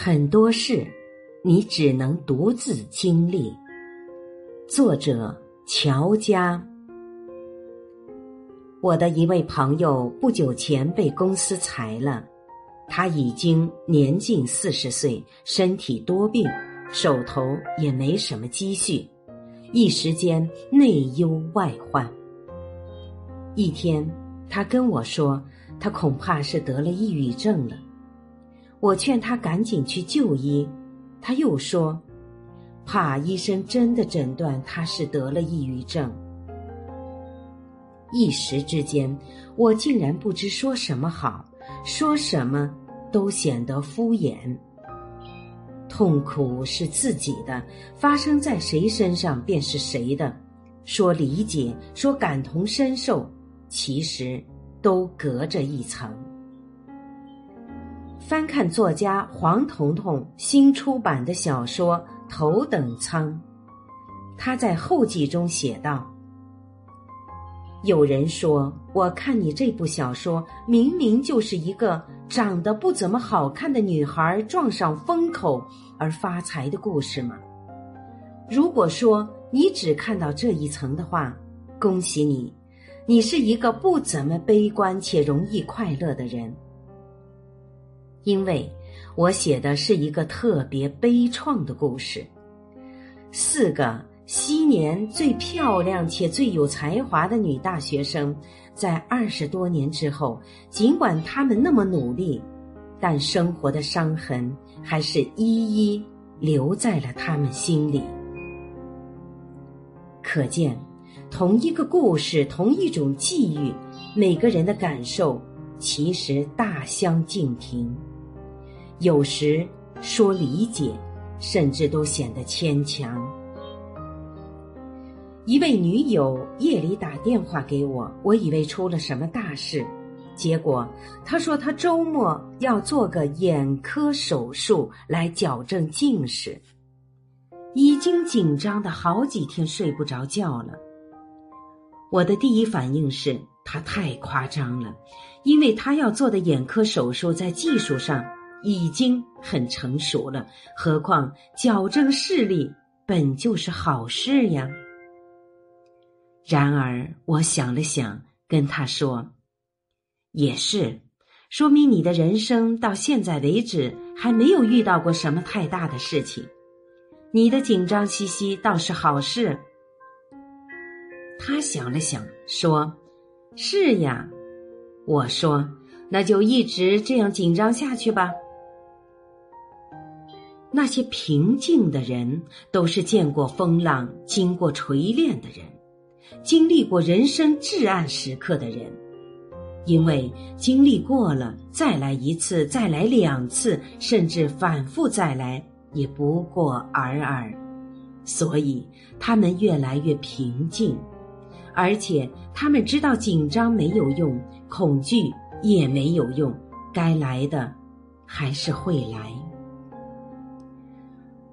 很多事，你只能独自经历。作者：乔家。我的一位朋友不久前被公司裁了，他已经年近四十岁，身体多病，手头也没什么积蓄，一时间内忧外患。一天，他跟我说，他恐怕是得了抑郁症了。我劝他赶紧去就医，他又说，怕医生真的诊断他是得了抑郁症。一时之间，我竟然不知说什么好，说什么都显得敷衍。痛苦是自己的，发生在谁身上便是谁的。说理解，说感同身受，其实都隔着一层。翻看作家黄彤彤新出版的小说《头等舱》，他在后记中写道：“有人说，我看你这部小说，明明就是一个长得不怎么好看的女孩撞上风口而发财的故事嘛？如果说你只看到这一层的话，恭喜你，你是一个不怎么悲观且容易快乐的人。”因为我写的是一个特别悲怆的故事，四个昔年最漂亮且最有才华的女大学生，在二十多年之后，尽管她们那么努力，但生活的伤痕还是一一留在了她们心里。可见，同一个故事，同一种际遇，每个人的感受其实大相径庭。有时说理解，甚至都显得牵强。一位女友夜里打电话给我，我以为出了什么大事，结果她说她周末要做个眼科手术来矫正近视，已经紧张的好几天睡不着觉了。我的第一反应是她太夸张了，因为她要做的眼科手术在技术上。已经很成熟了，何况矫正视力本就是好事呀。然而，我想了想，跟他说：“也是，说明你的人生到现在为止还没有遇到过什么太大的事情，你的紧张兮兮倒是好事。”他想了想，说：“是呀。”我说：“那就一直这样紧张下去吧。”那些平静的人，都是见过风浪、经过锤炼的人，经历过人生至暗时刻的人。因为经历过了，再来一次，再来两次，甚至反复再来，也不过尔尔。所以他们越来越平静，而且他们知道紧张没有用，恐惧也没有用，该来的还是会来。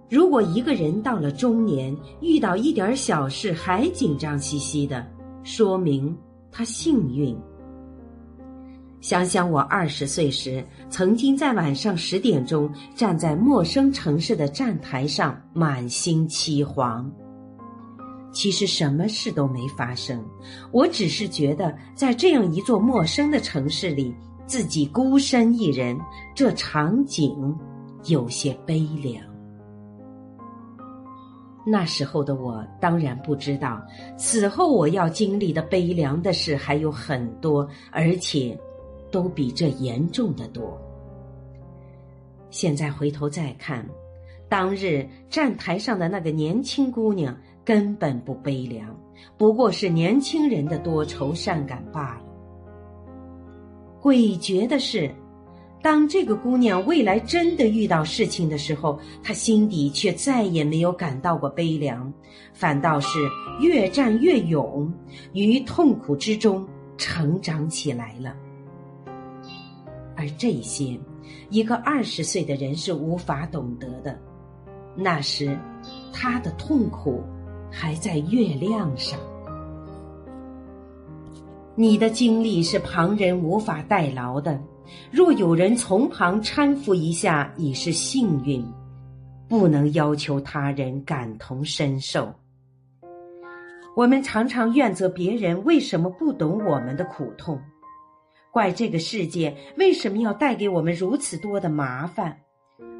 如果一个人到了中年，遇到一点小事还紧张兮兮的，说明他幸运。想想我二十岁时，曾经在晚上十点钟站在陌生城市的站台上，满心凄惶。其实什么事都没发生，我只是觉得在这样一座陌生的城市里，自己孤身一人，这场景有些悲凉。那时候的我当然不知道，此后我要经历的悲凉的事还有很多，而且都比这严重的多。现在回头再看，当日站台上的那个年轻姑娘根本不悲凉，不过是年轻人的多愁善感罢了。诡谲的是。当这个姑娘未来真的遇到事情的时候，她心底却再也没有感到过悲凉，反倒是越战越勇，于痛苦之中成长起来了。而这些，一个二十岁的人是无法懂得的。那时，他的痛苦还在月亮上。你的经历是旁人无法代劳的，若有人从旁搀扶一下，已是幸运。不能要求他人感同身受。我们常常怨责别人为什么不懂我们的苦痛，怪这个世界为什么要带给我们如此多的麻烦。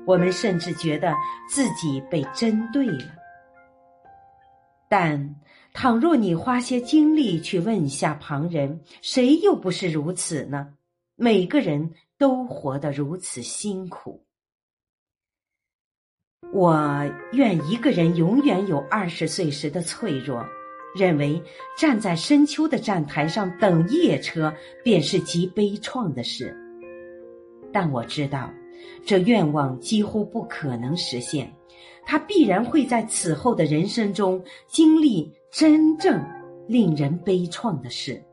我们甚至觉得自己被针对了。但倘若你花些精力去问一下旁人，谁又不是如此呢？每个人都活得如此辛苦。我愿一个人永远有二十岁时的脆弱，认为站在深秋的站台上等夜车便是极悲怆的事。但我知道，这愿望几乎不可能实现，他必然会在此后的人生中经历真正令人悲怆的事。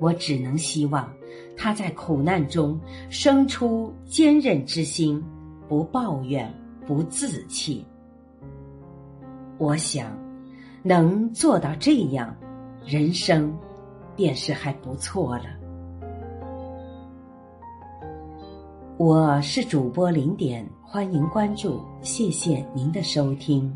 我只能希望他在苦难中生出坚韧之心。不抱怨，不自弃。我想，能做到这样，人生便是还不错了。我是主播零点，欢迎关注，谢谢您的收听。